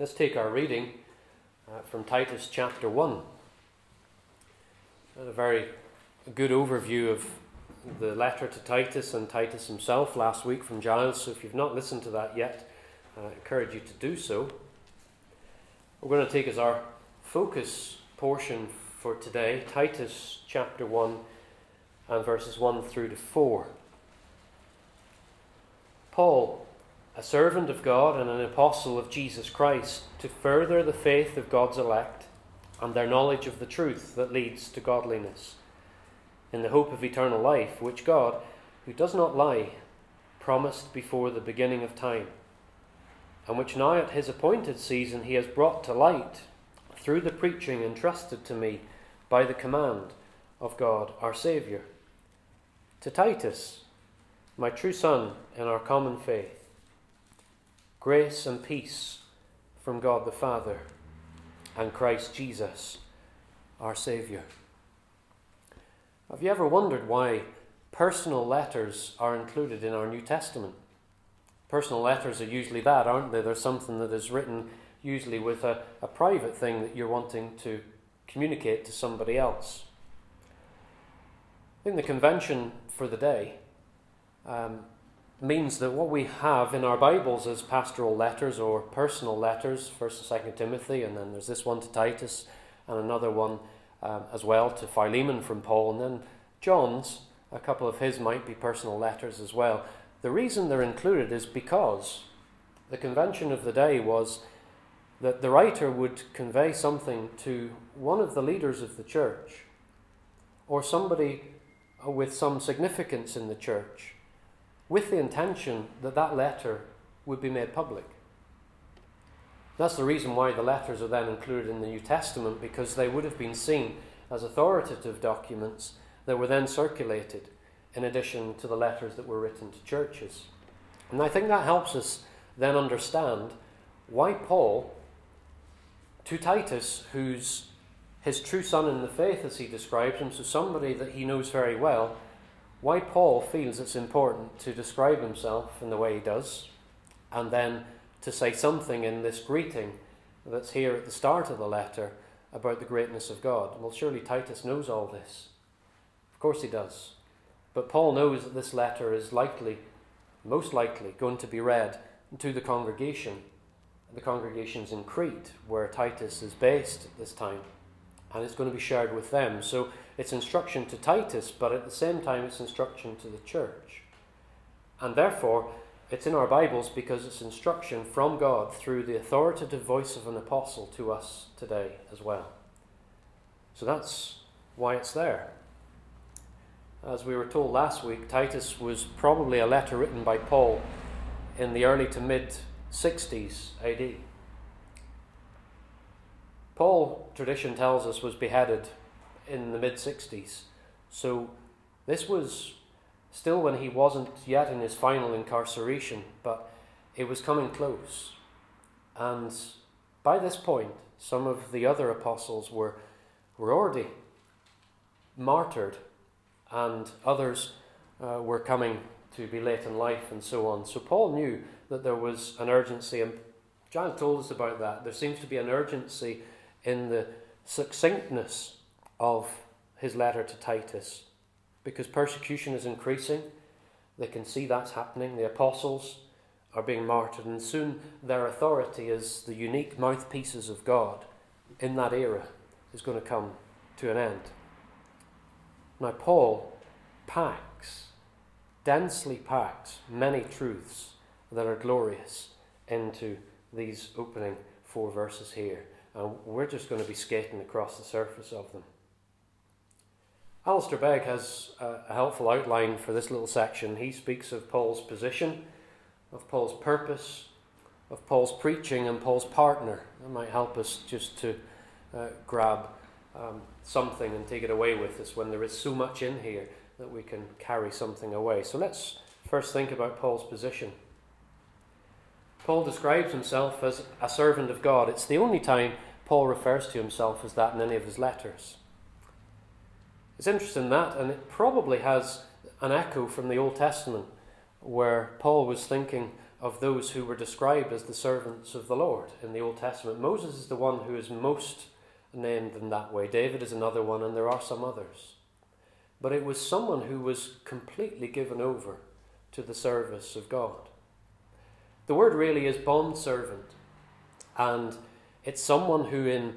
Let's take our reading uh, from Titus chapter 1. A very good overview of the letter to Titus and Titus himself last week from Giles. So if you've not listened to that yet, I encourage you to do so. We're going to take as our focus portion for today Titus chapter 1 and verses 1 through to 4. Paul a servant of God and an apostle of Jesus Christ, to further the faith of God's elect and their knowledge of the truth that leads to godliness, in the hope of eternal life, which God, who does not lie, promised before the beginning of time, and which now at his appointed season he has brought to light through the preaching entrusted to me by the command of God our Saviour. To Titus, my true son in our common faith, Grace and peace from God the Father and Christ Jesus, our Saviour. Have you ever wondered why personal letters are included in our New Testament? Personal letters are usually that, aren't they? They're something that is written usually with a, a private thing that you're wanting to communicate to somebody else. I think the convention for the day um, means that what we have in our Bibles as pastoral letters or personal letters, First and Second Timothy, and then there's this one to Titus, and another one um, as well to Philemon from Paul, and then John's, a couple of his might be personal letters as well. The reason they're included is because the convention of the day was that the writer would convey something to one of the leaders of the church or somebody with some significance in the church with the intention that that letter would be made public. That's the reason why the letters are then included in the New Testament, because they would have been seen as authoritative documents that were then circulated in addition to the letters that were written to churches. And I think that helps us then understand why Paul, to Titus, who's his true son in the faith, as he describes him, so somebody that he knows very well, why Paul feels it's important to describe himself in the way he does, and then to say something in this greeting that's here at the start of the letter about the greatness of God. Well, surely Titus knows all this. Of course he does. But Paul knows that this letter is likely, most likely, going to be read to the congregation. The congregations in Crete, where Titus is based at this time, and it's going to be shared with them. So it's instruction to Titus, but at the same time, it's instruction to the church. And therefore, it's in our Bibles because it's instruction from God through the authoritative voice of an apostle to us today as well. So that's why it's there. As we were told last week, Titus was probably a letter written by Paul in the early to mid 60s AD. Paul, tradition tells us, was beheaded in the mid 60s. So this was still when he wasn't yet in his final incarceration, but it was coming close. And by this point, some of the other apostles were, were already martyred, and others uh, were coming to be late in life and so on. So Paul knew that there was an urgency, and John told us about that. There seems to be an urgency in the succinctness of his letter to Titus because persecution is increasing. They can see that's happening. The apostles are being martyred, and soon their authority as the unique mouthpieces of God in that era is going to come to an end. Now, Paul packs, densely packs, many truths that are glorious into these opening four verses here. And we're just going to be skating across the surface of them. Alistair Begg has a helpful outline for this little section. He speaks of Paul's position, of Paul's purpose, of Paul's preaching, and Paul's partner. That might help us just to uh, grab um, something and take it away with us when there is so much in here that we can carry something away. So let's first think about Paul's position. Paul describes himself as a servant of God. It's the only time Paul refers to himself as that in any of his letters. It's interesting that, and it probably has an echo from the Old Testament where Paul was thinking of those who were described as the servants of the Lord in the Old Testament. Moses is the one who is most named in that way. David is another one, and there are some others. But it was someone who was completely given over to the service of God. The word really is bond servant, and it's someone who, in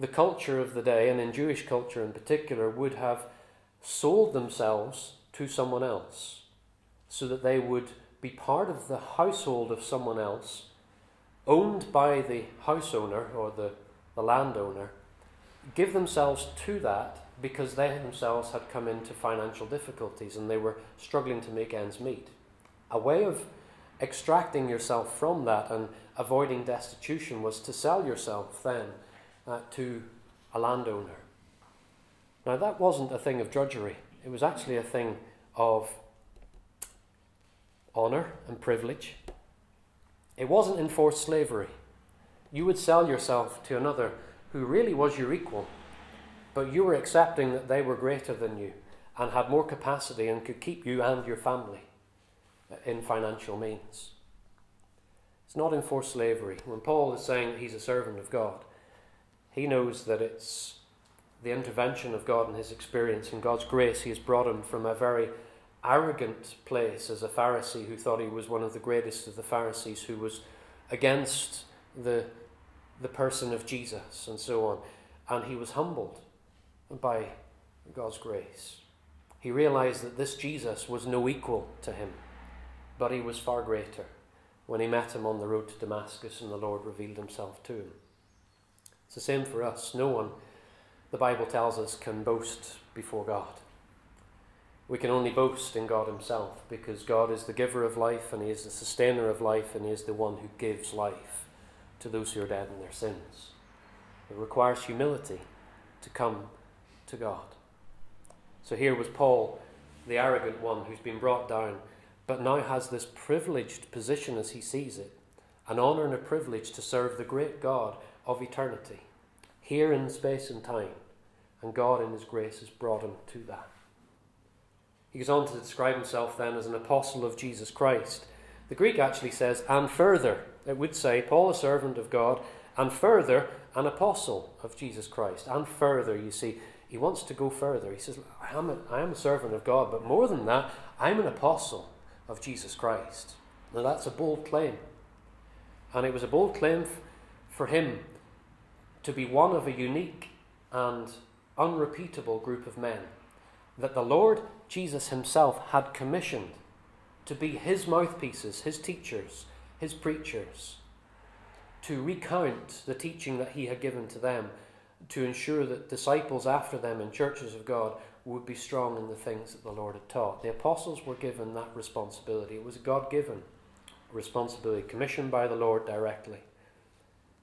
the culture of the day, and in Jewish culture in particular, would have sold themselves to someone else so that they would be part of the household of someone else, owned by the house owner or the, the landowner, give themselves to that because they themselves had come into financial difficulties and they were struggling to make ends meet. A way of extracting yourself from that and avoiding destitution was to sell yourself then uh, to a landowner. Now, that wasn't a thing of drudgery, it was actually a thing of honour and privilege. It wasn't enforced slavery. You would sell yourself to another who really was your equal, but you were accepting that they were greater than you and had more capacity and could keep you and your family in financial means. It's not enforced slavery. When Paul is saying that he's a servant of God, he knows that it's the intervention of God and his experience and God's grace. He has brought him from a very arrogant place as a Pharisee who thought he was one of the greatest of the Pharisees, who was against the, the person of Jesus and so on. And he was humbled by God's grace. He realized that this Jesus was no equal to him, but he was far greater when he met him on the road to Damascus and the Lord revealed himself to him. It's the same for us. No one, the Bible tells us, can boast before God. We can only boast in God Himself because God is the giver of life and He is the sustainer of life and He is the one who gives life to those who are dead in their sins. It requires humility to come to God. So here was Paul, the arrogant one who's been brought down, but now has this privileged position as he sees it an honour and a privilege to serve the great God of eternity, here in space and time. And God, in His grace, has brought him to that. He goes on to describe himself then as an apostle of Jesus Christ. The Greek actually says, and further. It would say, Paul, a servant of God, and further, an apostle of Jesus Christ. And further, you see, he wants to go further. He says, I am a, I am a servant of God, but more than that, I'm an apostle of Jesus Christ. Now, that's a bold claim. And it was a bold claim f- for him to be one of a unique and unrepeatable group of men that the Lord Jesus himself had commissioned to be his mouthpieces, his teachers, his preachers, to recount the teaching that he had given to them, to ensure that disciples after them in churches of God would be strong in the things that the Lord had taught. The apostles were given that responsibility. It was a God given responsibility, commissioned by the Lord directly.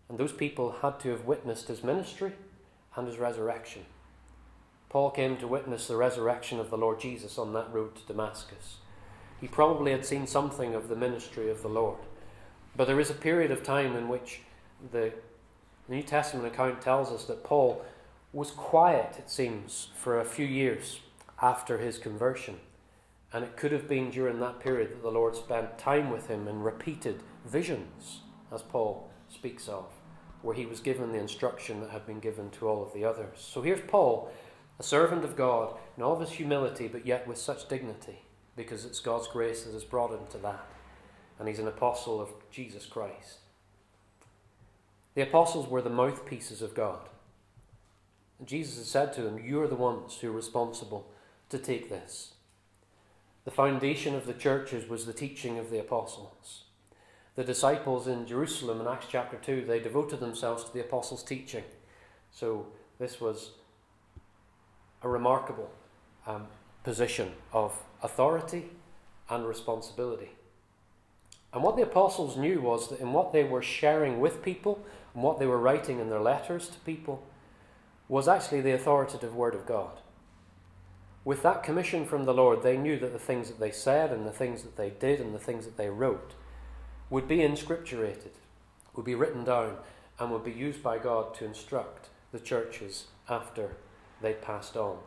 And those people had to have witnessed his ministry and his resurrection. Paul came to witness the resurrection of the Lord Jesus on that road to Damascus. He probably had seen something of the ministry of the Lord. But there is a period of time in which the New Testament account tells us that Paul was quiet, it seems, for a few years after his conversion. And it could have been during that period that the Lord spent time with him in repeated visions, as Paul speaks of, where he was given the instruction that had been given to all of the others. So here's Paul a servant of God in all of his humility, but yet with such dignity, because it's God's grace that has brought him to that. And he's an apostle of Jesus Christ. The apostles were the mouthpieces of God. Jesus said to them, You are the ones who are responsible to take this. The foundation of the churches was the teaching of the apostles. The disciples in Jerusalem in Acts chapter 2, they devoted themselves to the apostles' teaching. So this was a remarkable um, position of authority and responsibility. And what the apostles knew was that in what they were sharing with people and what they were writing in their letters to people was actually the authoritative Word of God. With that commission from the Lord, they knew that the things that they said and the things that they did and the things that they wrote would be inscripturated, would be written down, and would be used by God to instruct the churches after they passed on.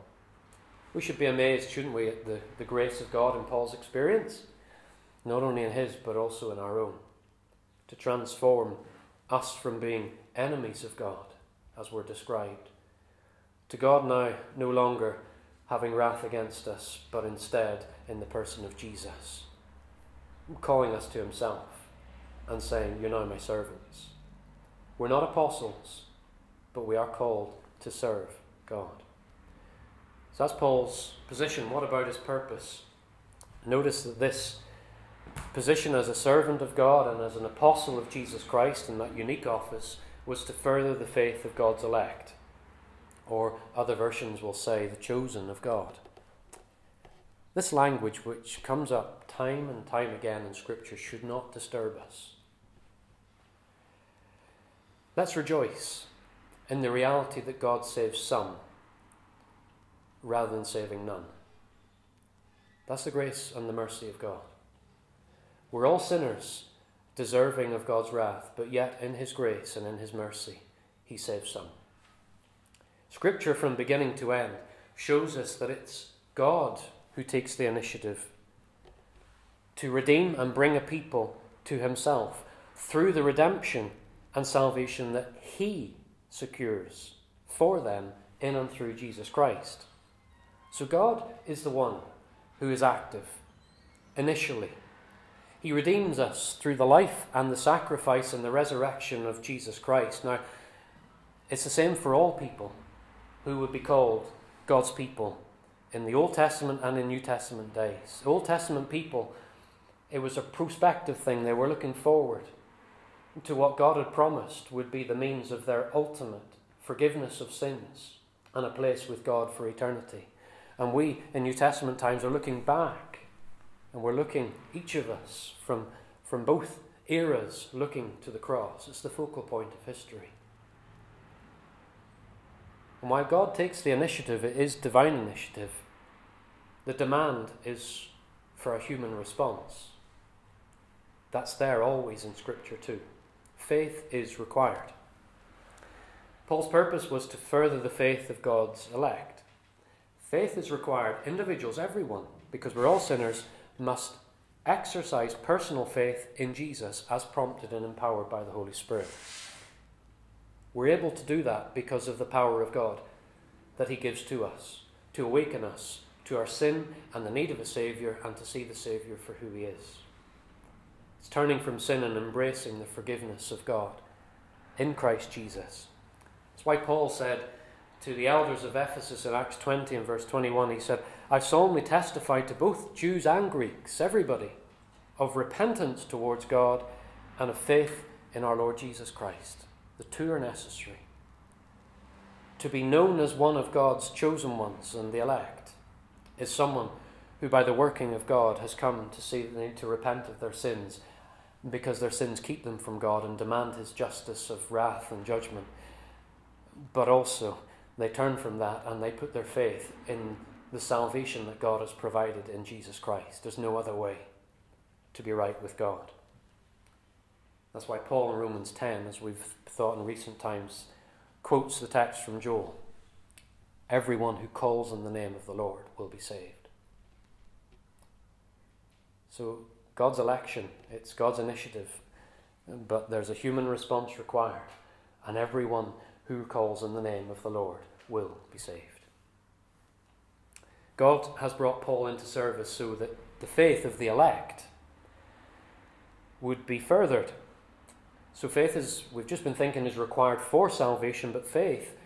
We should be amazed, shouldn't we, at the, the grace of God in Paul's experience. not only in His, but also in our own, to transform us from being enemies of God, as we're described, to God now no longer having wrath against us, but instead in the person of Jesus, calling us to Himself and saying, You're now my servants. We're not apostles, but we are called to serve God. So that's Paul's position. What about his purpose? Notice that this position as a servant of God and as an apostle of Jesus Christ in that unique office was to further the faith of God's elect. Or other versions will say, the chosen of God. This language, which comes up time and time again in Scripture, should not disturb us. Let's rejoice in the reality that God saves some rather than saving none. That's the grace and the mercy of God. We're all sinners, deserving of God's wrath, but yet in His grace and in His mercy, He saves some. Scripture, from beginning to end, shows us that it's God who takes the initiative to redeem and bring a people to Himself through the redemption and salvation that He secures for them in and through Jesus Christ. So God is the one who is active initially. He redeems us through the life and the sacrifice and the resurrection of Jesus Christ. Now, it's the same for all people who would be called God's people in the Old Testament and in New Testament days. Old Testament people, it was a prospective thing. They were looking forward to what God had promised would be the means of their ultimate forgiveness of sins and a place with God for eternity. And we in New Testament times are looking back and we're looking, each of us, from, from both eras, looking to the cross. It's the focal point of history. And while God takes the initiative, it is divine initiative. The demand is for a human response. That's there always in Scripture too faith is required. Paul's purpose was to further the faith of God's elect. Faith is required. Individuals, everyone, because we're all sinners, must exercise personal faith in Jesus as prompted and empowered by the Holy Spirit. We're able to do that because of the power of God that He gives to us, to awaken us to our sin and the need of a Saviour, and to see the Saviour for who He is. It's turning from sin and embracing the forgiveness of God in Christ Jesus. That's why Paul said to the elders of Ephesus in Acts 20 and verse 21, he said, I solemnly testify to both Jews and Greeks, everybody, of repentance towards God and of faith in our Lord Jesus Christ. The two are necessary. To be known as one of God's chosen ones and the elect is someone who, by the working of God, has come to see the need to repent of their sins because their sins keep them from God and demand His justice of wrath and judgment. But also, they turn from that and they put their faith in the salvation that God has provided in Jesus Christ. There's no other way to be right with God. That's why Paul in Romans 10, as we've thought in recent times, quotes the text from Joel Everyone who calls on the name of the Lord will be saved. So God's election, it's God's initiative, but there's a human response required, and everyone who calls in the name of the Lord will be saved. God has brought Paul into service so that the faith of the elect would be furthered. So, faith is, we've just been thinking, is required for salvation, but faith,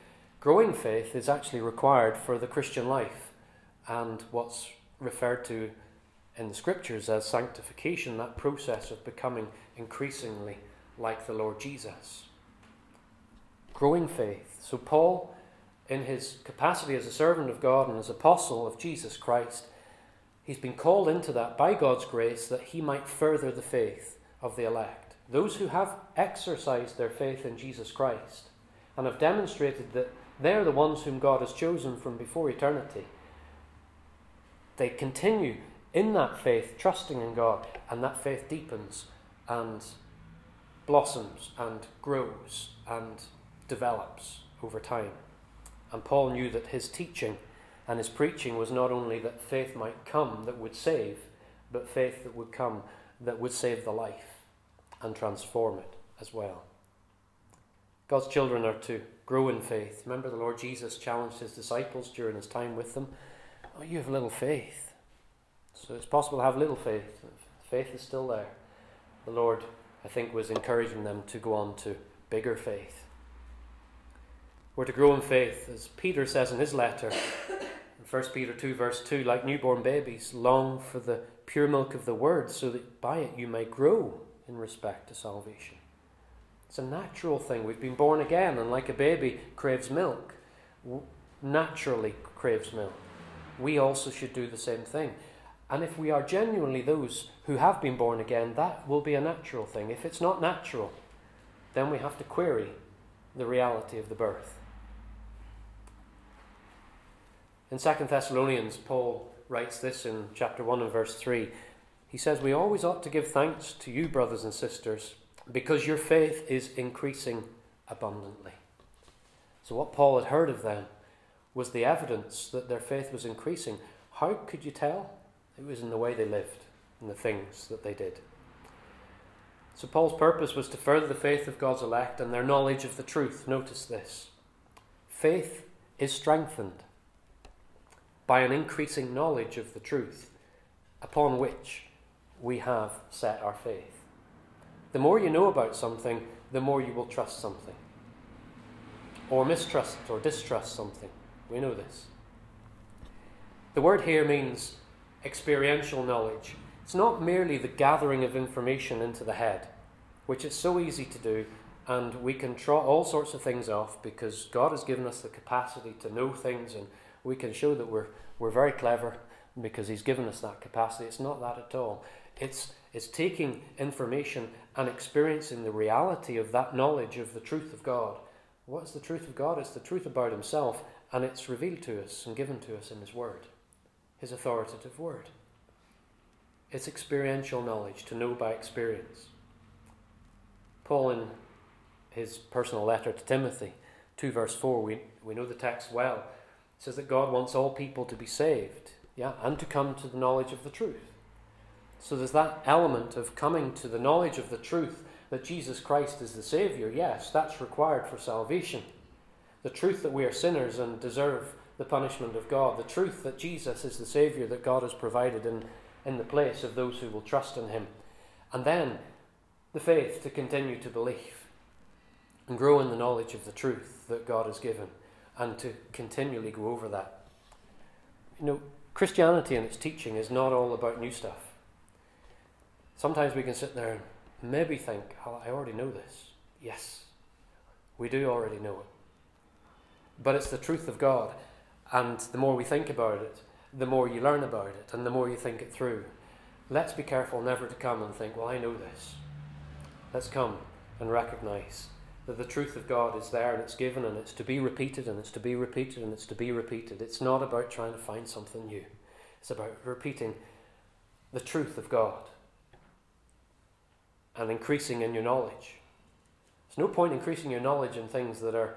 growing faith, is actually required for the Christian life and what's referred to in the scriptures as sanctification, that process of becoming increasingly like the Lord Jesus. Growing faith. So, Paul, in his capacity as a servant of God and as apostle of Jesus Christ, he's been called into that by God's grace that he might further the faith of the elect. Those who have exercised their faith in Jesus Christ and have demonstrated that they're the ones whom God has chosen from before eternity. They continue in that faith, trusting in God, and that faith deepens and blossoms and grows and develops over time. And Paul knew that his teaching and his preaching was not only that faith might come that would save, but faith that would come that would save the life and transform it as well. God's children are to grow in faith. Remember, the Lord Jesus challenged his disciples during his time with them Oh, you have little faith. So it's possible to have little faith. Faith is still there. The Lord, I think, was encouraging them to go on to bigger faith. We're to grow in faith, as Peter says in his letter, in 1 Peter 2, verse 2, like newborn babies, long for the pure milk of the word, so that by it you may grow in respect to salvation. It's a natural thing. We've been born again, and like a baby craves milk, naturally craves milk. We also should do the same thing. And if we are genuinely those who have been born again, that will be a natural thing. If it's not natural, then we have to query the reality of the birth. In 2 Thessalonians, Paul writes this in chapter 1 and verse 3. He says, We always ought to give thanks to you, brothers and sisters, because your faith is increasing abundantly. So, what Paul had heard of them was the evidence that their faith was increasing. How could you tell? It was in the way they lived, in the things that they did. So, Paul's purpose was to further the faith of God's elect and their knowledge of the truth. Notice this faith is strengthened by an increasing knowledge of the truth upon which we have set our faith. The more you know about something, the more you will trust something. Or mistrust or distrust something. We know this. The word here means experiential knowledge. It's not merely the gathering of information into the head, which is so easy to do, and we can trot all sorts of things off because God has given us the capacity to know things, and we can show that we're, we're very clever because He's given us that capacity. It's not that at all. It's, it's taking information and experiencing the reality of that knowledge of the truth of God. What's the truth of God? It's the truth about Himself, and it's revealed to us and given to us in His Word, His authoritative Word. It's experiential knowledge, to know by experience. Paul, in his personal letter to Timothy, 2 verse 4, we, we know the text well, says that God wants all people to be saved, yeah, and to come to the knowledge of the truth. So there's that element of coming to the knowledge of the truth that Jesus Christ is the Saviour. Yes, that's required for salvation. The truth that we are sinners and deserve the punishment of God. The truth that Jesus is the Saviour that God has provided in, in the place of those who will trust in Him. And then the faith to continue to believe and grow in the knowledge of the truth that God has given and to continually go over that. You know, Christianity and its teaching is not all about new stuff. Sometimes we can sit there and maybe think, oh, I already know this. Yes, we do already know it. But it's the truth of God. And the more we think about it, the more you learn about it, and the more you think it through. Let's be careful never to come and think, well, I know this. Let's come and recognize that the truth of God is there and it's given and it's to be repeated and it's to be repeated and it's to be repeated. It's not about trying to find something new, it's about repeating the truth of God and increasing in your knowledge. There's no point increasing your knowledge in things that are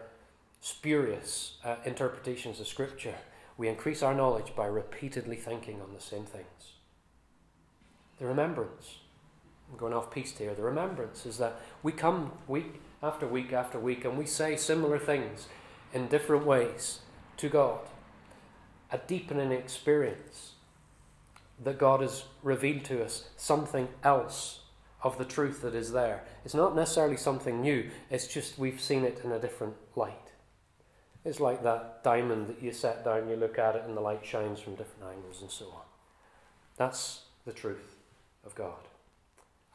spurious uh, interpretations of Scripture. We increase our knowledge by repeatedly thinking on the same things. The remembrance, I'm going off piece here, the remembrance is that we come week after week after week and we say similar things in different ways to God. A deepening experience that God has revealed to us something else of the truth that is there. It's not necessarily something new, it's just we've seen it in a different light. It's like that diamond that you set down, you look at it, and the light shines from different angles and so on. That's the truth of God.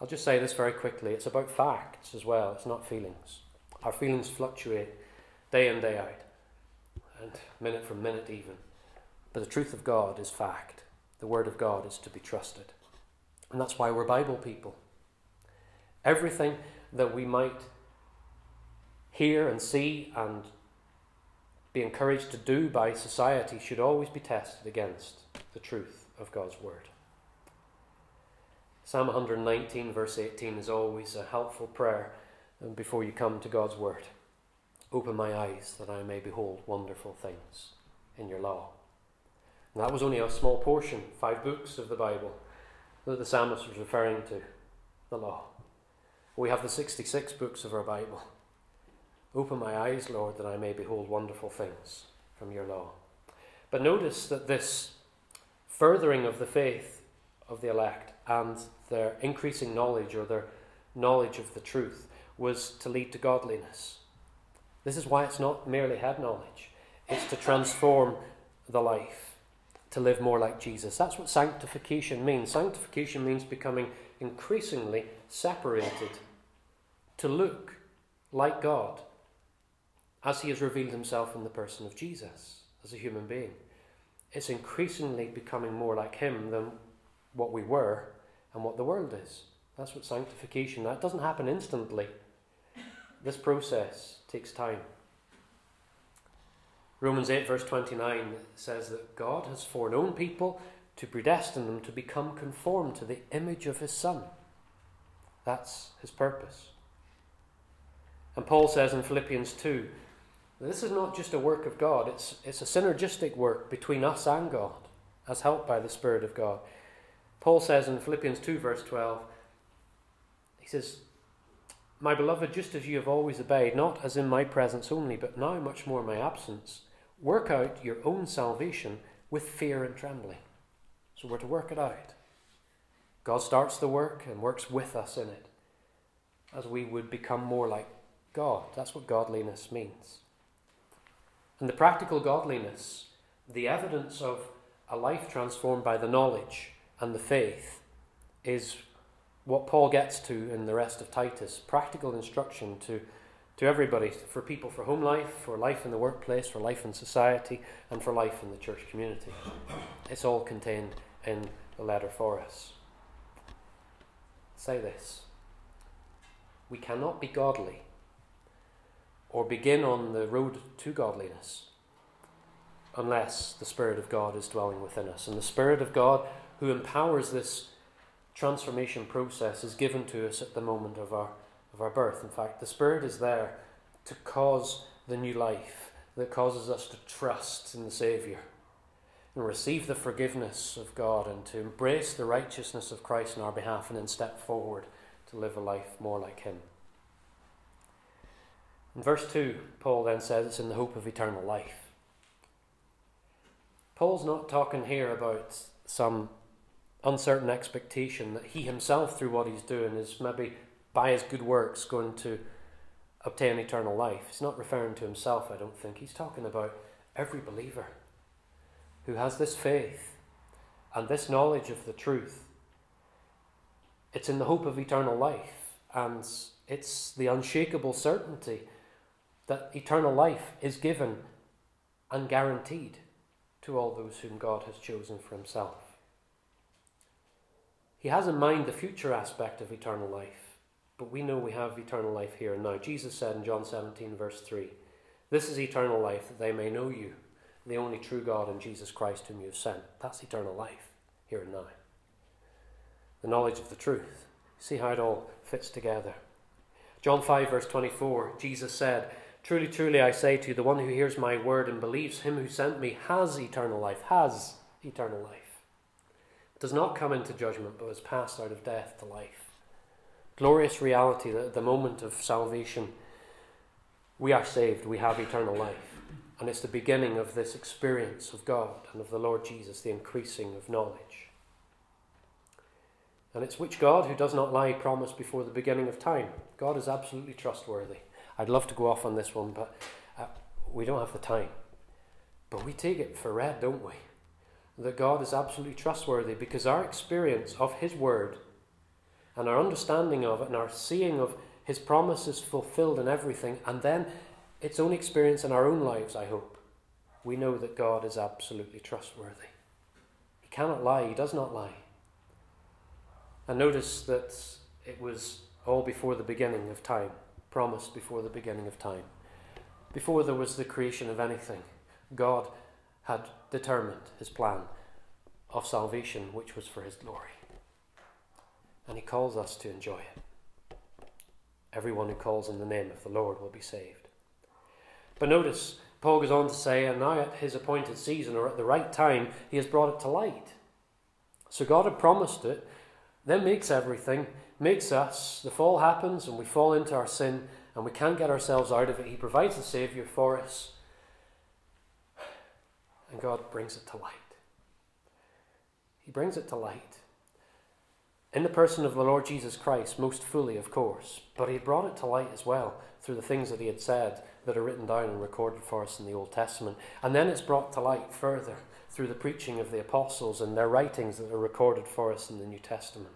I'll just say this very quickly it's about facts as well, it's not feelings. Our feelings fluctuate day in, day out, and minute from minute even. But the truth of God is fact. The Word of God is to be trusted. And that's why we're Bible people. Everything that we might hear and see and be encouraged to do by society should always be tested against the truth of God's Word. Psalm 119, verse 18, is always a helpful prayer before you come to God's Word. Open my eyes that I may behold wonderful things in your law. And that was only a small portion, five books of the Bible, that the psalmist was referring to the law. We have the 66 books of our Bible. Open my eyes, Lord, that I may behold wonderful things from your law. But notice that this furthering of the faith of the elect and their increasing knowledge or their knowledge of the truth was to lead to godliness. This is why it's not merely head knowledge, it's to transform the life, to live more like Jesus. That's what sanctification means. Sanctification means becoming increasingly separated to look like God as he has revealed himself in the person of Jesus as a human being. It's increasingly becoming more like him than what we were and what the world is. That's what sanctification. That doesn't happen instantly. This process takes time. Romans 8, verse 29 says that God has foreknown people to predestine them to become conformed to the image of his Son. That's his purpose. And Paul says in Philippians 2 this is not just a work of God, it's, it's a synergistic work between us and God, as helped by the Spirit of God. Paul says in Philippians 2, verse 12, he says, My beloved, just as you have always obeyed, not as in my presence only, but now much more in my absence, work out your own salvation with fear and trembling. So we're to work it out. God starts the work and works with us in it as we would become more like God. That's what godliness means. And the practical godliness, the evidence of a life transformed by the knowledge and the faith, is what Paul gets to in the rest of Titus practical instruction to, to everybody, for people, for home life, for life in the workplace, for life in society, and for life in the church community. It's all contained in the letter for us. Say this We cannot be godly or begin on the road to godliness unless the Spirit of God is dwelling within us. And the Spirit of God, who empowers this transformation process, is given to us at the moment of our, of our birth. In fact, the Spirit is there to cause the new life that causes us to trust in the Saviour and receive the forgiveness of God and to embrace the righteousness of Christ in our behalf and then step forward to live a life more like Him. In verse 2, Paul then says it's in the hope of eternal life. Paul's not talking here about some uncertain expectation that he himself, through what he's doing, is maybe by his good works going to obtain eternal life. He's not referring to himself, I don't think. He's talking about every believer who has this faith and this knowledge of the truth. It's in the hope of eternal life, and it's the unshakable certainty that eternal life is given and guaranteed to all those whom God has chosen for himself. He has in mind the future aspect of eternal life, but we know we have eternal life here and now. Jesus said in John 17, verse 3, This is eternal life, that they may know you, the only true God and Jesus Christ whom you have sent. That's eternal life here and now. The knowledge of the truth. See how it all fits together. John 5, verse 24, Jesus said, Truly, truly, I say to you, the one who hears my word and believes him who sent me has eternal life, has eternal life. Does not come into judgment, but is passed out of death to life. Glorious reality that at the moment of salvation, we are saved, we have eternal life. And it's the beginning of this experience of God and of the Lord Jesus, the increasing of knowledge. And it's which God, who does not lie, promised before the beginning of time. God is absolutely trustworthy. I'd love to go off on this one, but uh, we don't have the time. But we take it for read, don't we? That God is absolutely trustworthy because our experience of His Word and our understanding of it and our seeing of His promises fulfilled in everything, and then its own experience in our own lives, I hope, we know that God is absolutely trustworthy. He cannot lie, He does not lie. And notice that it was all before the beginning of time promised before the beginning of time. Before there was the creation of anything, God had determined his plan of salvation, which was for his glory. And he calls us to enjoy it. Everyone who calls in the name of the Lord will be saved. But notice, Paul goes on to say, and now at his appointed season or at the right time, he has brought it to light. So God had promised it, then makes everything, makes us, the fall happens and we fall into our sin and we can't get ourselves out of it. He provides a Saviour for us. And God brings it to light. He brings it to light. In the person of the Lord Jesus Christ, most fully, of course, but He brought it to light as well through the things that He had said that are written down and recorded for us in the Old Testament. And then it's brought to light further through the preaching of the apostles and their writings that are recorded for us in the New Testament.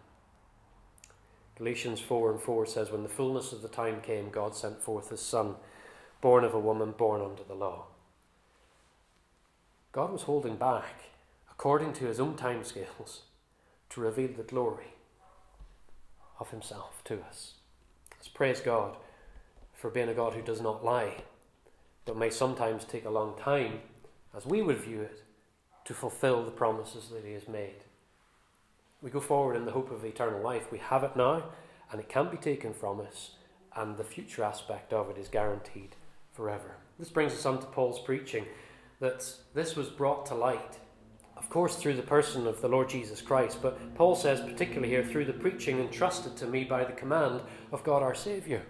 Galatians 4 and 4 says, When the fullness of the time came, God sent forth His Son, born of a woman, born under the law. God was holding back, according to His own timescales, to reveal the glory of Himself to us. Let's praise God for being a God who does not lie, but may sometimes take a long time, as we would view it, to fulfill the promises that He has made. We go forward in the hope of eternal life. We have it now, and it can't be taken from us, and the future aspect of it is guaranteed forever. This brings us on to Paul's preaching that this was brought to light, of course, through the person of the Lord Jesus Christ, but Paul says, particularly here, through the preaching entrusted to me by the command of God our Saviour.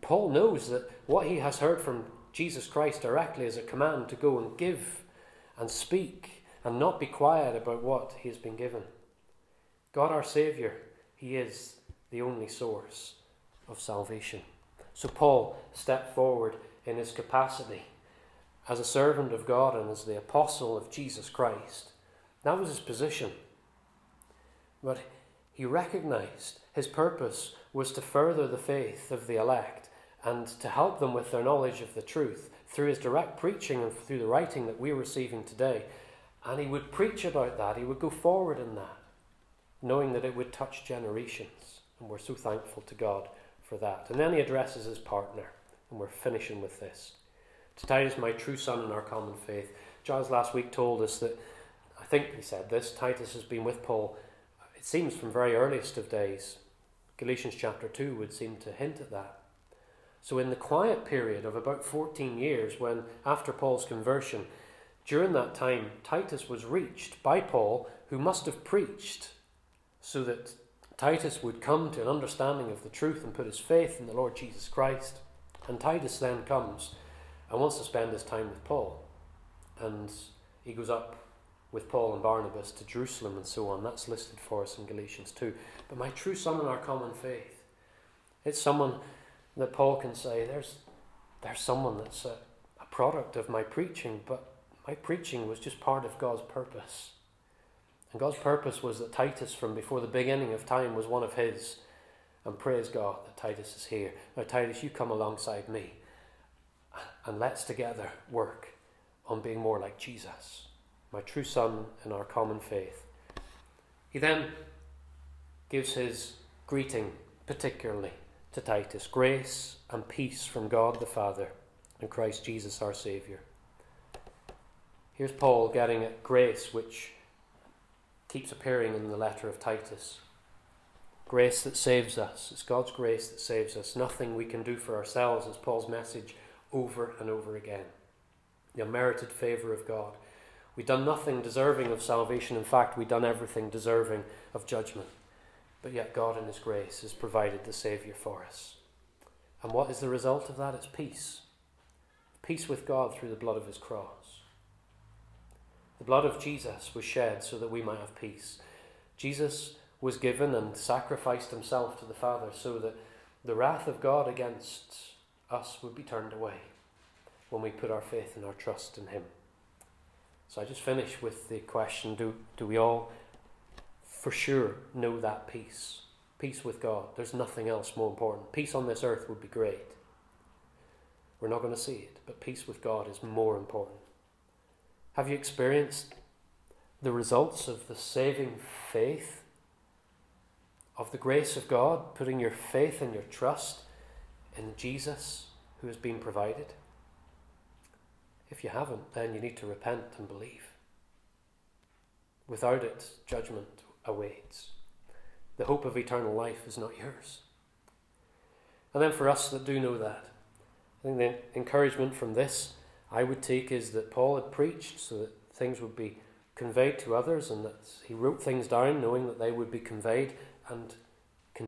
Paul knows that what he has heard from Jesus Christ directly is a command to go and give and speak and not be quiet about what he has been given. God our Saviour, He is the only source of salvation. So Paul stepped forward in his capacity as a servant of God and as the apostle of Jesus Christ. That was his position. But he recognized his purpose was to further the faith of the elect and to help them with their knowledge of the truth through his direct preaching and through the writing that we're receiving today. And he would preach about that, he would go forward in that knowing that it would touch generations. And we're so thankful to God for that. And then he addresses his partner, and we're finishing with this. Titus, my true son in our common faith. Giles last week told us that, I think he said this, Titus has been with Paul, it seems from very earliest of days. Galatians chapter 2 would seem to hint at that. So, in the quiet period of about 14 years, when after Paul's conversion, during that time, Titus was reached by Paul, who must have preached so that Titus would come to an understanding of the truth and put his faith in the Lord Jesus Christ. And Titus then comes and wants to spend his time with Paul. And he goes up with Paul and Barnabas to Jerusalem and so on. That's listed for us in Galatians 2. But my true son in our common faith, it's someone that Paul can say, there's, there's someone that's a, a product of my preaching, but my preaching was just part of God's purpose. And God's purpose was that Titus, from before the beginning of time, was one of His. And praise God that Titus is here. Now, Titus, you come alongside me and let's together work on being more like Jesus, my true son in our common faith. He then gives his greeting particularly to Titus grace and peace from God the Father and Christ Jesus our Saviour. Here's Paul getting at grace, which keeps appearing in the letter of Titus. Grace that saves us. It's God's grace that saves us. Nothing we can do for ourselves, is Paul's message over and over again. The unmerited favour of God. We've done nothing deserving of salvation. In fact, we've done everything deserving of judgment. But yet, God, in His grace, has provided the Saviour for us. And what is the result of that? It's peace. Peace with God through the blood of His cross. The blood of Jesus was shed so that we might have peace. Jesus was given and sacrificed himself to the Father so that the wrath of God against us would be turned away when we put our faith and our trust in him. So I just finish with the question do, do we all for sure know that peace? Peace with God. There's nothing else more important. Peace on this earth would be great. We're not going to see it, but peace with God is more important. Have you experienced the results of the saving faith of the grace of God, putting your faith and your trust in Jesus who has been provided? If you haven't, then you need to repent and believe. Without it, judgment awaits. The hope of eternal life is not yours. And then for us that do know that, I think the encouragement from this I would take is that Paul had preached so that things would be conveyed to others and that he wrote things down knowing that they would be conveyed and